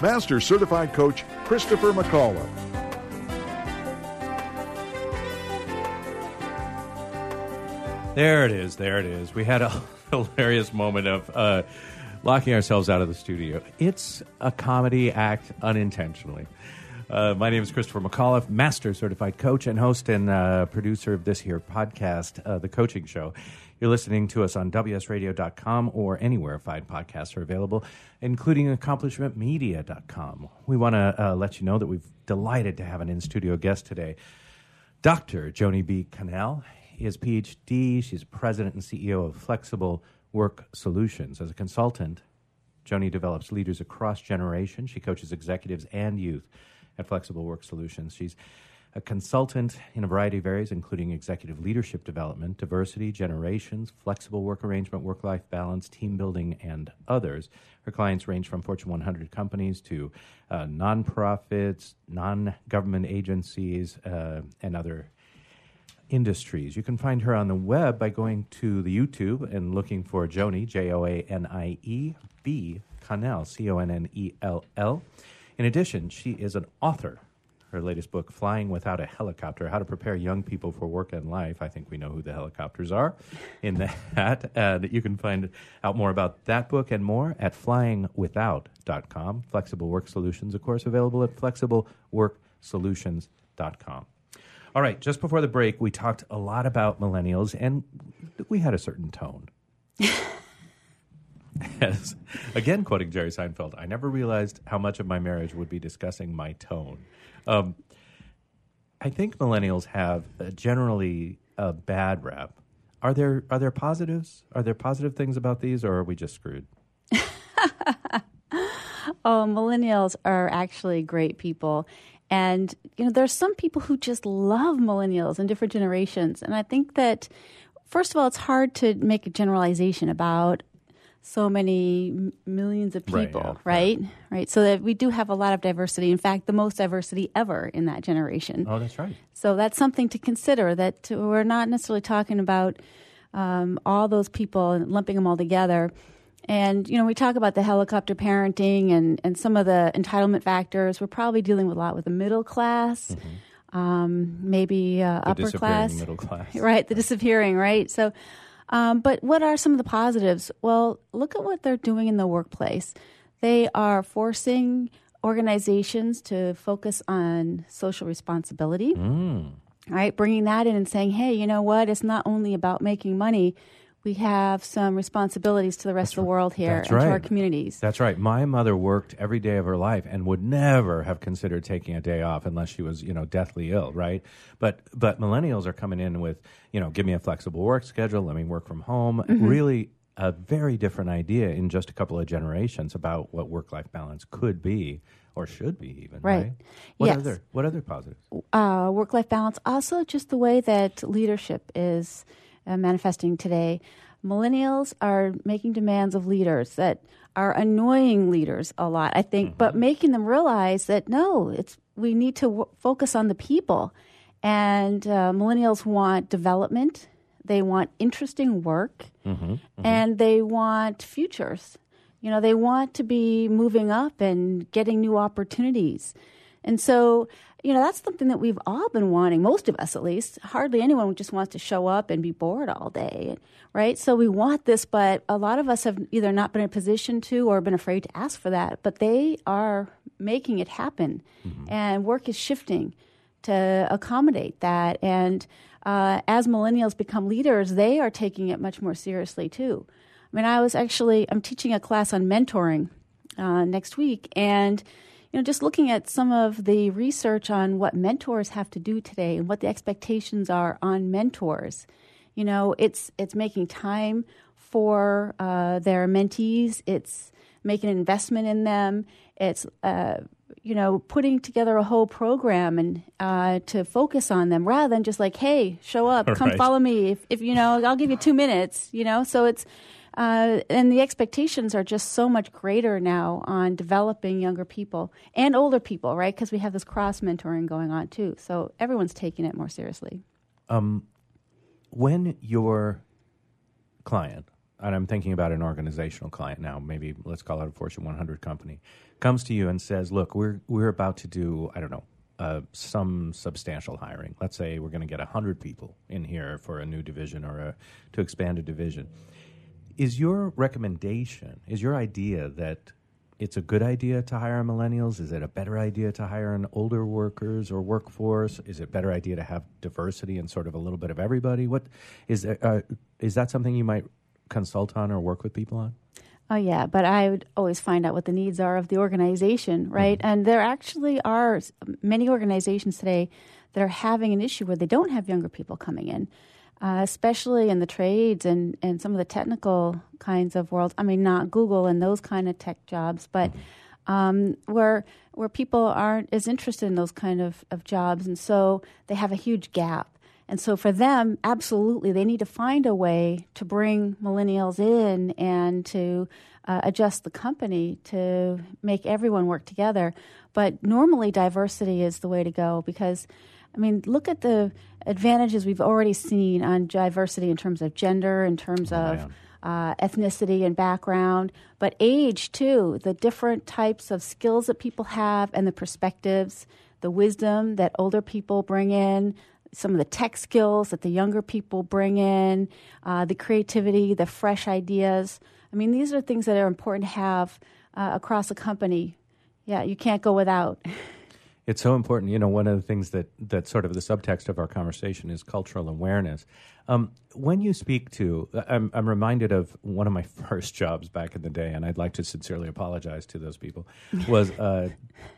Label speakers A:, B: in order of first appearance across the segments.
A: Master Certified Coach Christopher McAuliffe.
B: There it is. There it is. We had a hilarious moment of uh, locking ourselves out of the studio. It's a comedy act unintentionally. Uh, my name is Christopher McAuliffe, master certified coach and host and uh, producer of this here podcast, uh, The Coaching Show. You're listening to us on WSRadio.com or anywhere fine podcasts are available, including accomplishmentmedia.com. We want to uh, let you know that we've delighted to have an in studio guest today. Dr. Joanie B. Connell is PhD. She's president and CEO of Flexible Work Solutions. As a consultant, Joanie develops leaders across generations. She coaches executives and youth at Flexible Work Solutions. She's a consultant in a variety of areas, including executive leadership development, diversity, generations, flexible work arrangement, work life balance, team building, and others. Her clients range from Fortune 100 companies to uh, nonprofits, non government agencies, uh, and other industries. You can find her on the web by going to the YouTube and looking for Joanie, J O A N I E B, Connell, C O N N E L L. In addition, she is an author. Her latest book, Flying Without a Helicopter How to Prepare Young People for Work and Life. I think we know who the helicopters are in that. And you can find out more about that book and more at flyingwithout.com. Flexible Work Solutions, of course, available at flexibleworksolutions.com. All right, just before the break, we talked a lot about millennials, and we had a certain tone. As, again, quoting Jerry Seinfeld, I never realized how much of my marriage would be discussing my tone. Um, I think millennials have uh, generally a bad rap. Are there are there positives? Are there positive things about these, or are we just screwed?
C: Oh, millennials are actually great people. And, you know, there's some people who just love millennials and different generations. And I think that, first of all, it's hard to make a generalization about so many m- millions of
B: Right,
C: people,
B: yeah,
C: right? Right. So that we do have a lot of diversity. In fact, the most diversity ever in that generation.
B: Oh, that's right.
C: So that's something to consider that we're not necessarily talking about um, all those people and lumping them all together. And, you know, we talk about the helicopter parenting and, and some of the entitlement factors. We're probably dealing with a lot with the middle class, um, maybe uh,
B: Mm-hmm. The
C: upper
B: disappearing
C: class.
B: middle class.
C: Right, the disappearing, right? So, um, but what are some of the positives? Well, look at what they're doing in the workplace. They are forcing organizations to focus on social responsibility,
B: Mm.
C: right? Bringing that in and saying, hey, you know what? It's not only about making money. We have some responsibilities to the rest of the world here
B: That's
C: and to our communities.
B: That's right. My mother worked every day of her life and would never have considered taking a day off unless she was, you know, deathly ill, right? But but millennials are coming in with, you know, give me a flexible work schedule, let me work from home.
C: Mm-hmm.
B: Really a very different idea in just a couple of generations about what work life balance could be or should be even, right?
C: Right.
B: What
C: Yes.
B: other what other positives?
C: uh, work life balance, also just the way that leadership is uh, manifesting today. Millennials are making demands of leaders that are annoying leaders a lot, I think, but making them realize that no, it's we need to w- focus on the people. And uh, millennials want development, they want interesting work, and they want futures. You know, they want to be moving up and getting new opportunities. And so, you know, that's something that we've all been wanting, most of us at least. Hardly anyone just wants to show up and be bored all day, right? So we want this, but a lot of us have either not been in a position to or been afraid to ask for that. But they are making it happen, and work is shifting to accommodate that. And uh, as millennials become leaders, they are taking it much more seriously too. I mean, I was actually I'm teaching a class on mentoring uh, next week, and you know, just looking at some of the research on what mentors have to do today and what the expectations are on mentors. You know, it's it's making time for uh, their mentees. It's making an investment in them. It's uh, you know, putting together a whole program and uh, to focus on them rather than just like, hey, show up, come
B: Right.
C: follow me. If, if you know, I'll give you two minutes. You know, so it's uh, and the expectations are just so much greater now on developing younger people and older people, right? Because we have this cross mentoring going on too. So everyone's taking it more seriously.
B: when your client, and I'm thinking about an organizational client now, maybe let's call it a Fortune 100 company, comes to you and says, "Look, we're we're about to do, I don't know, uh, some substantial hiring. Let's say we're going to get 100 people in here for a new division or a, to expand a division." Is your recommendation, is your idea that it's a good idea to hire millennials? Is it a better idea to hire an older workers or workforce? Is it a better idea to have diversity and sort of a little bit of everybody? What is there, uh, is that something you might consult on or work with people on?
C: Oh yeah, but I would always find out what the needs are of the organization, right? And there actually are many organizations today that are having an issue where they don't have younger people coming in, uh, especially in the trades and, and some of the technical kinds of worlds. I mean, not Google and those kind of tech jobs, but um, where where people aren't as interested in those kind of, of jobs, and so they have a huge gap. And so for them, absolutely, they need to find a way to bring millennials in and to uh, adjust the company to make everyone work together. But normally, diversity is the way to go because, I mean, look at the advantages we've already seen on diversity in terms of gender, in terms of uh, ethnicity and background, but age too, the different types of skills that people have and the perspectives, the wisdom that older people bring in, some of the tech skills that the younger people bring in, uh, the creativity, the fresh ideas. I mean, these are things that are important to have uh, across a company. Yeah, you can't go without.
B: It's so important. You know, one of the things that, that sort of the subtext of our conversation is cultural awareness. Um, when you speak to, I'm, I'm reminded of one of my first jobs back in the day, and I'd like to sincerely apologize to those people, was uh,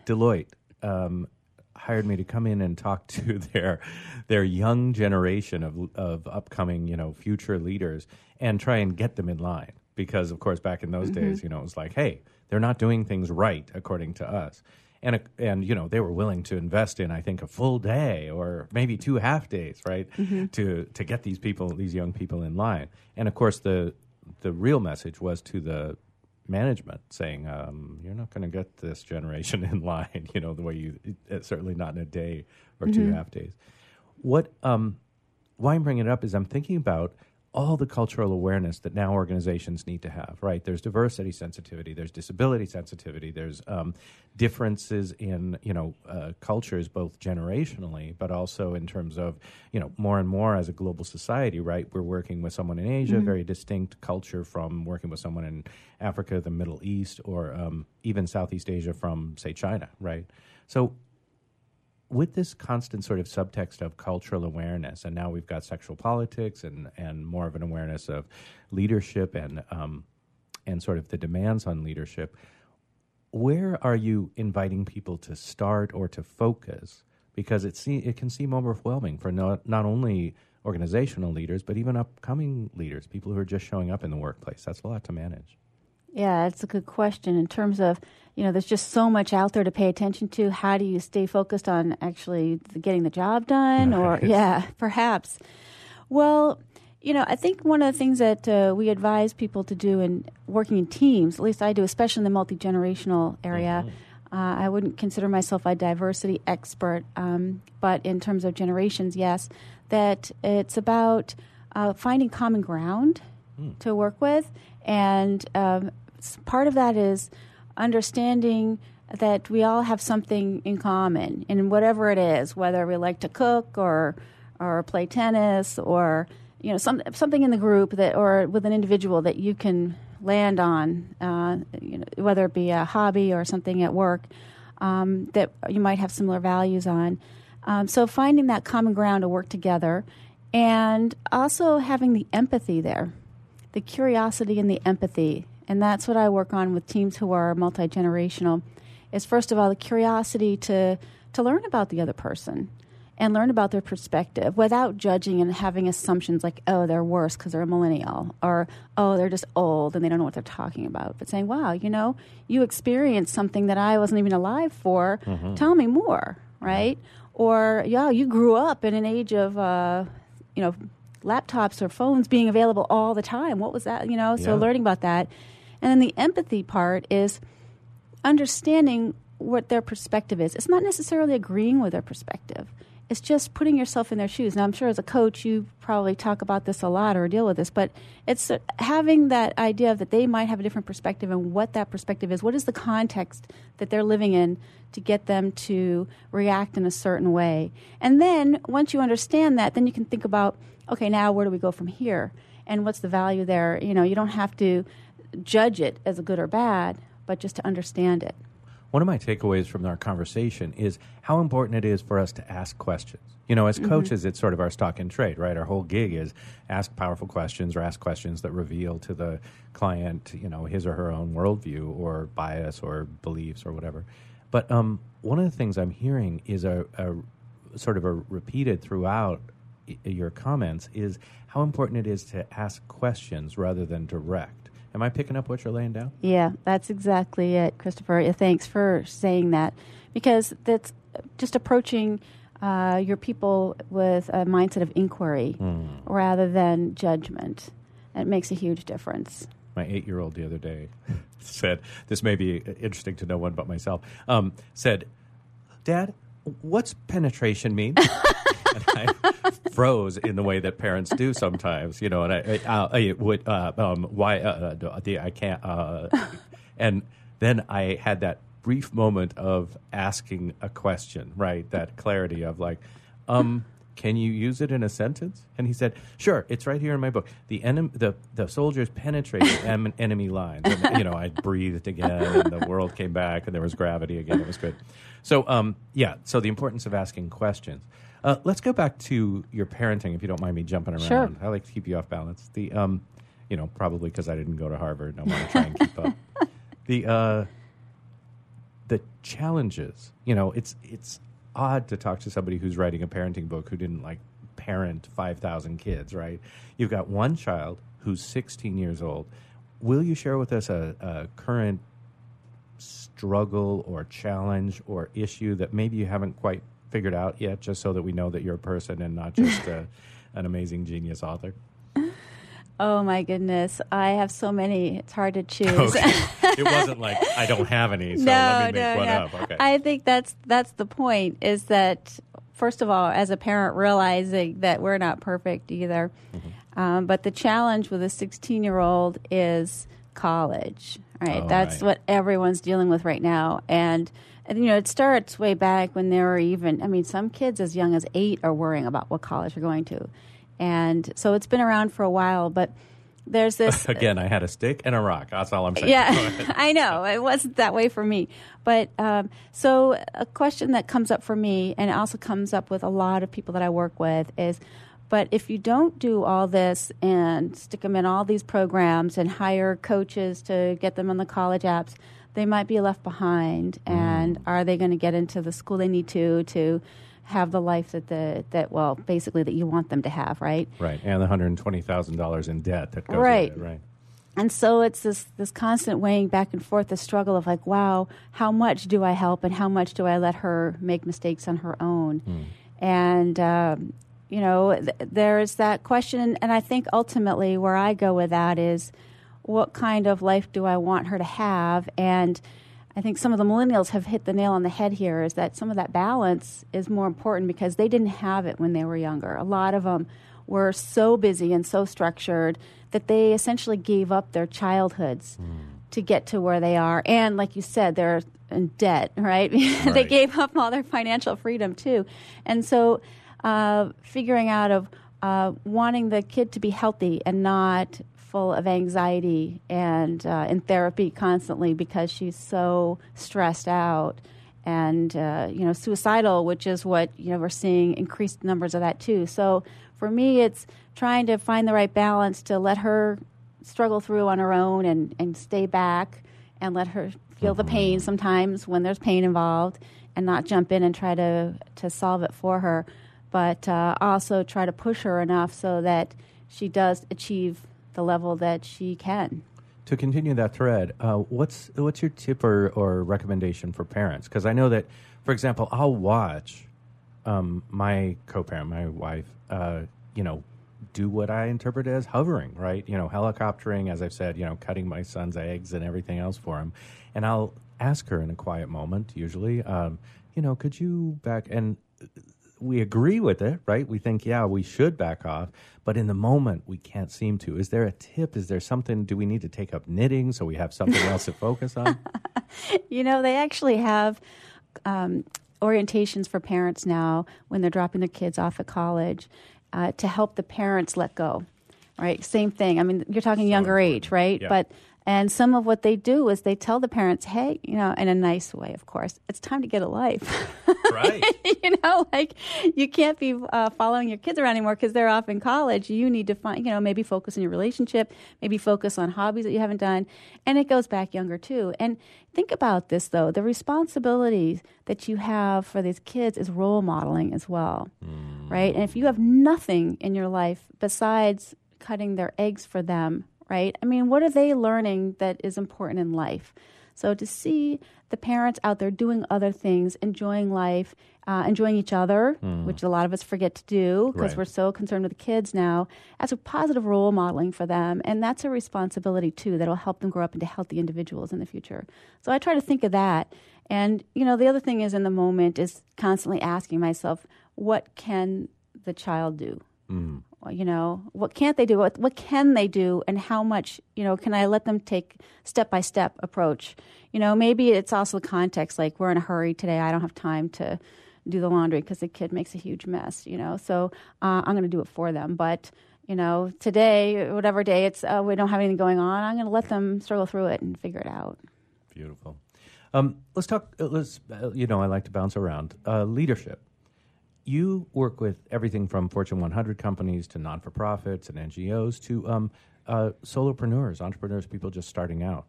B: Deloitte. Um, hired me to come in and talk to their their young generation of of upcoming you know future leaders and try and get them in line because of course back in those days you know it was like hey they're not doing things right according to us and uh, and you know they were willing to invest in I think a full day or maybe two half days right to to get these people these young people in line. And of course the the real message was to the management saying um, you're not going to get this generation in line you know the way you uh, certainly not in a day or 2 half days. What um, why i'm bringing it up is i'm thinking about all the cultural awareness that now organizations need to have right? There's diversity sensitivity there's disability sensitivity there's um, differences in you know uh, cultures both generationally but also in terms of you know more and more as a global society right? We're working with someone in asia very distinct culture from working with someone in africa the middle east or um, even southeast asia from say china right? So with this constant sort of subtext of cultural awareness, and now we've got sexual politics and, and more of an awareness of leadership and um, and sort of the demands on leadership, where are you inviting people to start or to focus? Because it se- it can seem overwhelming for not not only organizational leaders but even upcoming leaders, people who are just showing up in the workplace. That's a lot to manage.
C: Yeah, it's a good question in terms of, you know, there's just so much out there to pay attention to. How do you stay focused on actually getting the job done? Or, yeah, perhaps. Well, you know, I think one of the things that uh, we advise people to do in working in teams, at least I do, especially in the multi generational area. Uh, I wouldn't consider myself a diversity expert, um, but in terms of generations, yes, that it's about uh, finding common ground to work with. And um, part of that is understanding that we all have something in common in whatever it is, whether we like to cook or or play tennis or you know some, something in the group that or with an individual that you can land on, uh, you know, whether it be a hobby or something at work um, that you might have similar values on. Um, so finding that common ground to work together, and also having the empathy there, the curiosity and the empathy, and that's what I work on with teams who are multi generational. Is first of all the curiosity to to learn about the other person, and learn about their perspective without judging and having assumptions like, oh, they're worse because they're a millennial, or oh, they're just old and they don't know what they're talking about. But saying, wow, you know, you experienced something that I wasn't even alive for. Tell me more, right? Or, yeah, you grew up in an age of, uh, you know, laptops or phones being available all the time. What was that? You know, so
B: Yeah.
C: learning about that. And then the empathy part is understanding what their perspective is. It's not necessarily agreeing with their perspective. It's just putting yourself in their shoes. Now, I'm sure as a coach, you probably talk about this a lot or deal with this, but it's uh, having that idea that they might have a different perspective and what that perspective is. What is the context that they're living in to get them to react in a certain way? And then once you understand that, then you can think about, okay, now where do we go from here? And what's the value there? You know, you don't have to judge it as a good or bad, but just to understand it.
B: One of my takeaways from our conversation is how important it is for us to ask questions. You know, as coaches, it's sort of our stock in trade, right? Our whole gig is ask powerful questions or ask questions that reveal to the client, you know, his or her own worldview or bias or beliefs or whatever. But um, one of the things I'm hearing is a, a sort of a repeated throughout your comments is how important it is to ask questions rather than direct. Am I picking up what you're laying down?
C: Yeah, that's exactly it, Christopher. Thanks for saying that because that's just approaching uh, your people with a mindset of inquiry rather than judgment. It makes a huge difference.
B: my eight year old the other day said, This may be interesting to no one but myself, um, said, Dad, what's penetration mean? and I froze in the way that parents do sometimes, you know, and I, I, uh, I would, uh, um, why, uh, uh, the, I can't, uh, and then I had that brief moment of asking a question, right? That clarity of like, um, can you use it in a sentence? And he said, sure, it's right here in my book. The enem- the, the soldiers penetrated em- enemy lines. And, you know, I breathed again and the world came back and there was gravity again. It was good. So, um, yeah, so the importance of asking questions. Uh, let's go back to your parenting, if you don't mind me jumping around.
C: Sure.
B: I like to keep you off balance. The, um, you know, probably because I didn't go to Harvard. I want to try and keep up. The, uh, the challenges. You know, it's it's odd to talk to somebody who's writing a parenting book who didn't like parent five thousand kids, right? You've got one child who's sixteen years old. Will you share with us a, a current struggle or challenge or issue that maybe you haven't quite figured out yet, just so that we know that you're a person and not just a, an amazing genius author?
C: Oh my goodness, I have so many. It's hard to choose.
B: Okay. it wasn't like I don't have any, so
C: no,
B: let me make
C: no,
B: one
C: no.
B: up. Okay.
C: I think that's that's the point. Is that first of all, as a parent, realizing that we're not perfect either.
B: Mm-hmm.
C: Um, but the challenge with a 16 year old is college. Right,
B: Oh,
C: that's
B: right.
C: what everyone's dealing with right now, and. And, you know, it starts way back when they were even. I mean, some kids as young as eight are worrying about what college they're going to, and so it's been around for a while. But there's this
B: Again, I had a stick and a rock. That's all I'm saying.
C: Yeah. I know it wasn't that way for me. But um, so a question that comes up for me, and also comes up with a lot of people that I work with, is, but if you don't do all this and stick them in all these programs and hire coaches to get them on the college apps, they might be left behind. And are they going to get into the school they need to to have the life that the that well basically that you want them to have, right?
B: Right, and the hundred and twenty thousand dollars in debt that goes
C: Right.
B: with it. Right.
C: And so it's this this constant weighing back and forth, the struggle of like, wow, how much do I help and how much do I let her make mistakes on her own? And um, you know, th- there's that question, and I think ultimately where I go with that is, what kind of life do I want her to have? And I think some of the millennials have hit the nail on the head here. Is that some of that balance is more important because they didn't have it when they were younger. A lot of them were so busy and so structured that they essentially gave up their childhoods to get to where they are. And like you said, they're in debt, right? they gave up all their financial freedom too. And so uh, figuring out of uh, wanting the kid to be healthy and not full of anxiety and uh, in therapy constantly because she's so stressed out and uh, you know suicidal, which is what you know we're seeing increased numbers of that too. So for me, it's trying to find the right balance to let her struggle through on her own and, and stay back and let her feel the pain
B: Mm-hmm.
C: sometimes when there's pain involved and not jump in and try to to solve it for her. but uh, also try to push her enough so that she does achieve the level that she can.
B: To continue that thread, uh, what's what's your tip or, or recommendation for parents? Because I know that, for example, I'll watch um, my co-parent, my wife, uh, you know, do what I interpret as hovering, right? You know, helicoptering, as I've said, you know, cutting my son's eggs and everything else for him, and I'll ask her in a quiet moment, usually, um, you know, could you back and we agree with it, right? We think, yeah, we should back off, but in the moment, we can't seem to. Is there a tip? Is there something? Do we need to take up knitting so we have something else to focus on?
C: You know, they actually have um, orientations for parents now when they're dropping their kids off at college uh, to help the parents let go. Right? Same thing. I mean, you're talking younger age, right?
B: Yeah.
C: But and some of what they do is they tell the parents, "Hey, you know, in a nice way, of course, it's time to get a life."
B: Right.
C: you know, like you can't be uh, following your kids around anymore because they're off in college. You need to find, you know, maybe focus on your relationship, maybe focus on hobbies that you haven't done. And it goes back younger too. And think about this though the responsibilities that you have for these kids is role modeling as well, right? And if you have nothing in your life besides cutting their eggs for them, right? I mean, what are they learning that is important in life? So to see the parents out there doing other things, enjoying life, uh, enjoying each other, which a lot of us forget to do because
B: Right.
C: we're so concerned with the kids now, as a positive role modeling for them. And that's a responsibility too that'll help them grow up into healthy individuals in the future. So I try to think of that. And, you know, the other thing is in the moment is constantly asking myself, what can the child do? Well, you know what can't they do what, what can they do and how much you know can i let them take step by step approach you know maybe it's also the context like we're in a hurry today i don't have time to do the laundry because the kid makes a huge mess you know so uh, i'm going to do it for them but you know today whatever day it's uh, we don't have anything going on i'm going to let them struggle through it and figure it out
B: Beautiful. Um, let's talk. uh, Let's. Uh, you know, I like to bounce around. Uh, leadership. You work with everything from Fortune 100 companies to non for profits and NGOs to um, uh, solopreneurs, entrepreneurs, people just starting out.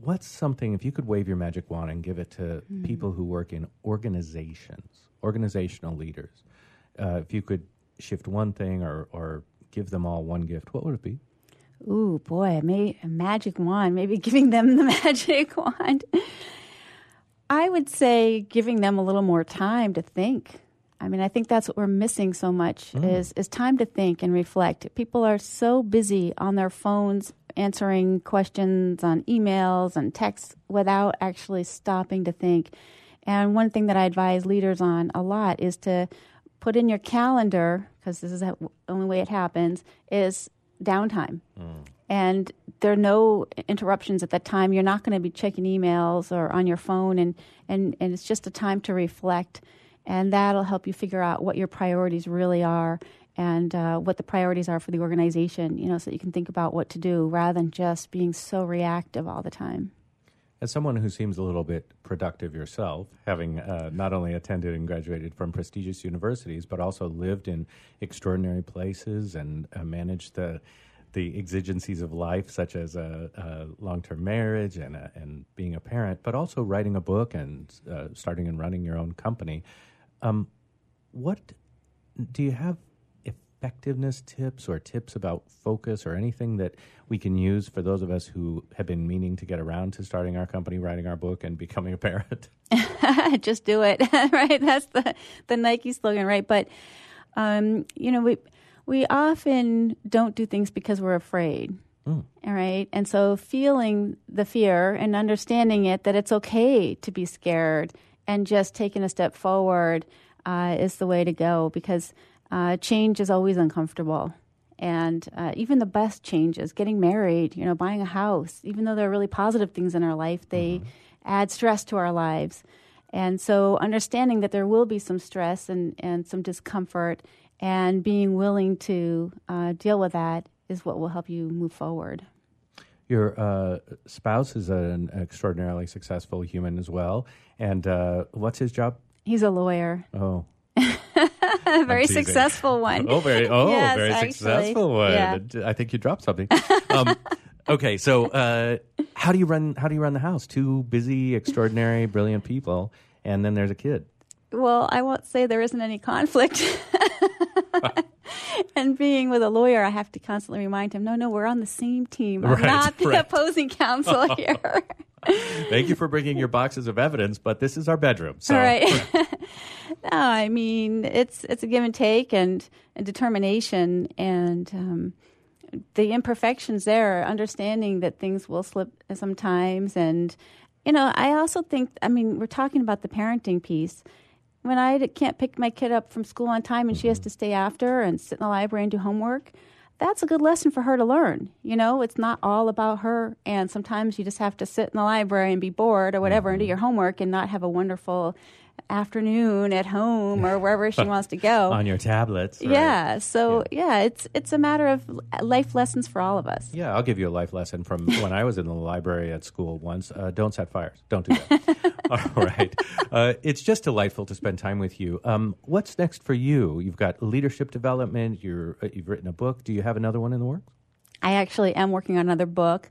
B: What's something, if you could wave your magic wand and give it to people who work in organizations, organizational leaders, uh, if you could shift one thing or, or give them all one gift, what would it be?
C: Ooh, boy, a, ma- a magic wand, maybe giving them the magic wand. I would say giving them a little more time to think. I mean, I think that's what we're missing so much mm. is is time to think and reflect. People are so busy on their phones answering questions on emails and texts without actually stopping to think. And one thing that I advise leaders on a lot is to put in your calendar because this is the only way it happens is downtime. Mm. And there are no interruptions at that time. You're not going to be checking emails or on your phone and, and, and it's just a time to reflect and that'll help you figure out what your priorities really are and uh, what the priorities are for the organization you know so that you can think about what to do rather than just being so reactive all the time
B: As someone who seems a little bit productive yourself, having uh, not only attended and graduated from prestigious universities, but also lived in extraordinary places and uh, managed the the exigencies of life, such as a, a long-term marriage and a, and being a parent, but also writing a book and uh, starting and running your own company. Um, what do you have effectiveness tips or tips about focus or anything that we can use for those of us who have been meaning to get around to starting our company, writing our book, and becoming a parent?
C: just do it right? That's the the nike slogan right? But um, you know we we often don't do things because we're afraid all right? And so feeling the fear and understanding it that it's okay to be scared and just taking a step forward uh, is the way to go because uh, change is always uncomfortable. And uh, even the best changes getting married you know buying a house even though there are really positive things in our life they add stress to our lives. And so understanding that there will be some stress and, and some discomfort and being willing to uh, deal with that is what will help you move forward
B: Your uh, spouse is an extraordinarily successful human as well. And uh, what's his job?
C: he's a lawyer
B: Oh,
C: a very successful one
B: Oh, very, oh,
C: Yes,
B: very
C: actually.
B: successful one.
C: Yeah.
B: I think you dropped something. Um, okay, so uh, how do you run? How do you run the house? Two busy, extraordinary, brilliant people, and then there's a kid.
C: Well, I won't say there isn't any conflict. and being with a lawyer, I have to constantly remind him, no, no, we're on the same team. I'm
B: Right,
C: not the
B: right.
C: opposing counsel here.
B: Thank you for bringing your boxes of evidence, but this is our bedroom. So.
C: All right. no, I mean it's it's a give and take and, and determination and um, the imperfections there, understanding that things will slip sometimes, and you know, I also think. I mean, we're talking about the parenting piece. When I can't pick my kid up from school on time and she has mm-hmm. to stay after and sit in the library and do homework, that's a good lesson for her to learn. You know, it's not all about her. And sometimes you just have to sit in the library and be bored or whatever and do mm-hmm. your homework and not have a wonderful afternoon at home or wherever she wants to go.
B: On your tablets. right.
C: Yeah. So yeah. it's it's a matter of life lessons for all of us.
B: Yeah, I'll give you a life lesson from when I was in the library at school once. Uh, don't set fires. Don't do that. All right. Uh, it's just delightful to spend time with you. Um, what's next for you? You've got leadership development. You're, uh, you've written a book. Do you have another one in the works?
C: I actually am working on another book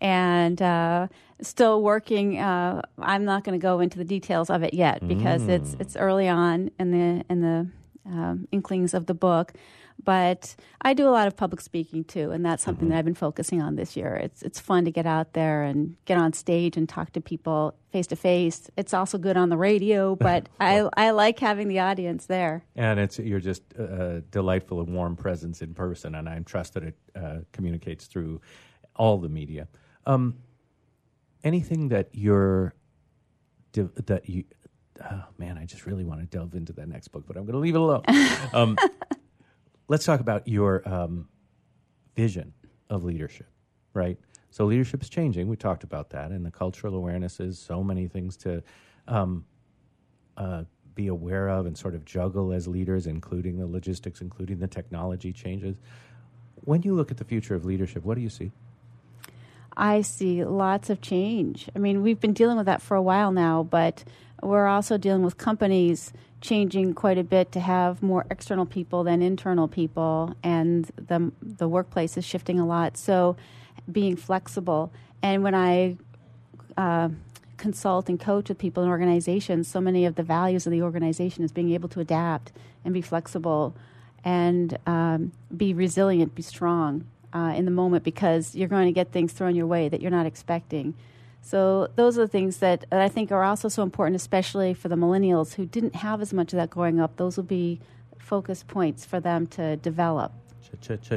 C: and uh, still working. Uh, I'm not going to go into the details of it yet because it's it's early on in the in the um, inklings of the book. But I do a lot of public speaking too, and that's something that I've been focusing on this year. It's it's fun to get out there and get on stage and talk to people face to face. It's also good on the radio, but I I like having the audience there.
B: And it's you're just a delightful and warm presence in person, and I trust that it uh, communicates through all the media. Um, anything that you're that you, oh man, I just really want to delve into that next book, but I'm going to leave it alone. um, let's talk about your um, vision of leadership, right? So leadership is changing. We talked about that, and the cultural awareness is so many things to um, uh, be aware of and sort of juggle as leaders, including the logistics, including the technology changes. When you look at the future of leadership, what do you see?
C: I see lots of change. I mean, we've been dealing with that for a while now, but we're also dealing with companies changing quite a bit to have more external people than internal people, and the the workplace is shifting a lot. So, being flexible. And when I uh, consult and coach with people in organizations, so many of the values of the organization is being able to adapt and be flexible and um, be resilient, be strong uh, in the moment because you're going to get things thrown your way that you're not expecting. So those are the things that, that I think are also so important, especially for the millennials who didn't have as much of that growing up. Those will be focus points for them to develop.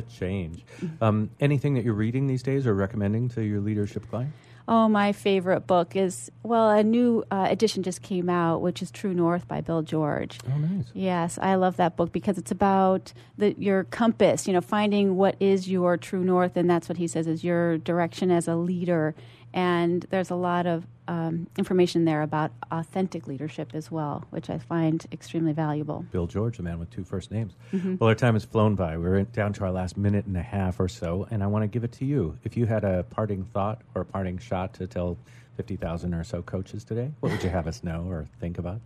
B: Change. Um, anything that you're reading these days or recommending to your leadership client?
C: Oh, my favorite book is well, a new uh, edition just came out, which is True North by Bill George.
B: Oh, nice.
C: Yes, I love that book because it's about the, your compass, you know, finding what is your true north, and that's what he says is your direction as a leader. And there's a lot of um, information there about authentic leadership as well, which I find extremely valuable.
B: Bill George, the man with two first names. Well, our time has flown by. We're in- down to our last minute and a half or so, and I want to give it to you. If you had a parting thought or a parting shot to tell 50,000 or so coaches today, what would you have us know or think about?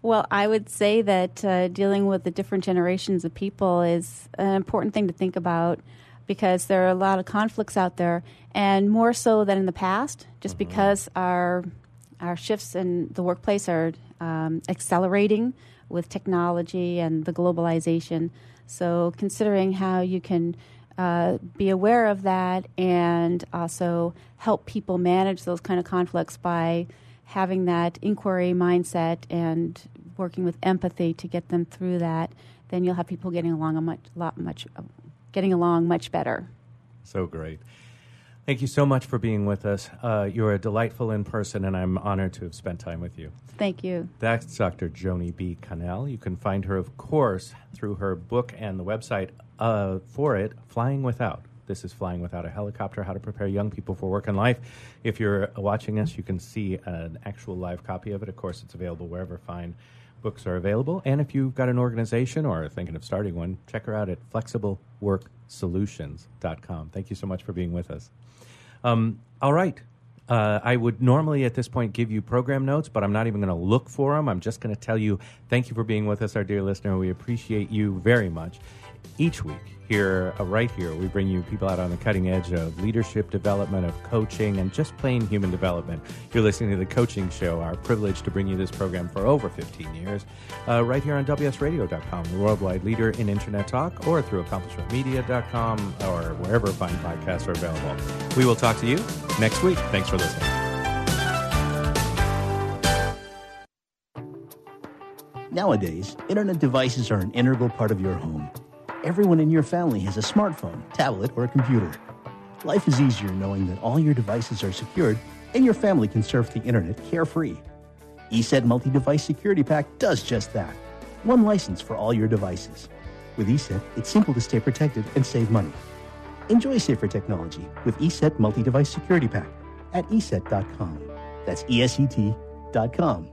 C: Well, I would say that uh, dealing with the different generations of people is an important thing to think about because there are a lot of conflicts out there, and more so than in the past, just because our our shifts in the workplace are um, accelerating with technology and the globalization. So, considering how you can uh, be aware of that and also help people manage those kind of conflicts by having that inquiry mindset and working with empathy to get them through that, then you'll have people getting along a much, lot, much, getting along much better.
B: So great. Thank you so much for being with us. Uh, you're a delightful in person, and I'm honored to have spent time with you.
C: Thank you.
B: That's Dr. Joanie B. Connell. You can find her, of course, through her book and the website uh, for it, Flying Without. This is Flying Without a Helicopter How to Prepare Young People for Work and Life. If you're watching us, you can see an actual live copy of it. Of course, it's available wherever fine books are available. And if you've got an organization or are thinking of starting one, check her out at flexibleworksolutions.com. Thank you so much for being with us. Um, all right. Uh, I would normally at this point give you program notes, but I'm not even going to look for them. I'm just going to tell you thank you for being with us, our dear listener. We appreciate you very much. Each week, here, uh, right here, we bring you people out on the cutting edge of leadership development, of coaching, and just plain human development. You're listening to The Coaching Show, our privilege to bring you this program for over 15 years, uh, right here on WSRadio.com, the worldwide leader in Internet talk, or through AccomplishmentMedia.com, or wherever fine podcasts are available. We will talk to you next week. Thanks for listening.
D: Nowadays, internet devices are an integral part of your home. Everyone in your family has a smartphone, tablet, or a computer. Life is easier knowing that all your devices are secured and your family can surf the internet carefree. ESET Multi Device Security Pack does just that. One license for all your devices. With ESET, it's simple to stay protected and save money. Enjoy safer technology with ESET Multi Device Security Pack at ESET.com. That's ESET.com.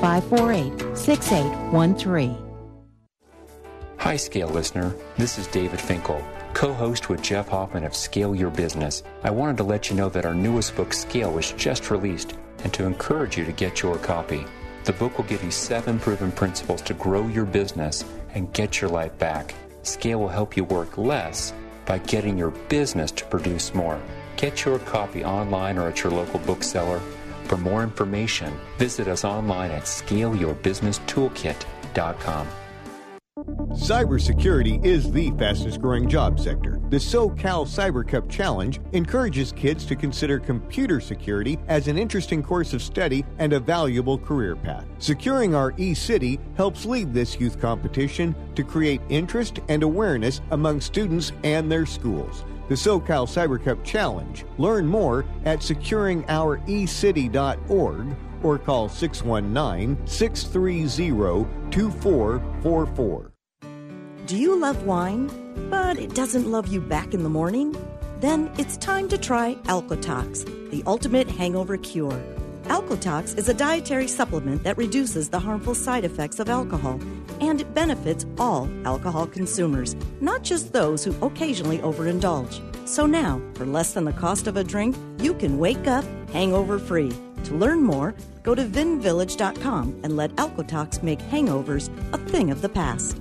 E: 548 6813.
F: Hi, Scale listener. This is David Finkel, co host with Jeff Hoffman of Scale Your Business. I wanted to let you know that our newest book, Scale, was just released and to encourage you to get your copy. The book will give you seven proven principles to grow your business and get your life back. Scale will help you work less by getting your business to produce more. Get your copy online or at your local bookseller. For more information, visit us online at scaleyourbusinesstoolkit.com.
G: Cybersecurity is the fastest growing job sector. The SoCal Cyber Cup Challenge encourages kids to consider computer security as an interesting course of study and a valuable career path. Securing Our eCity helps lead this youth competition to create interest and awareness among students and their schools. The SoCal Cyber Cup Challenge. Learn more at securingourecity.org or call 619 630 2444.
H: Do you love wine, but it doesn't love you back in the morning? Then it's time to try Alcotox, the ultimate hangover cure. Alcotox is a dietary supplement that reduces the harmful side effects of alcohol, and it benefits all alcohol consumers, not just those who occasionally overindulge. So now, for less than the cost of a drink, you can wake up hangover free. To learn more, go to vinvillage.com and let Alcotox make hangovers a thing of the past.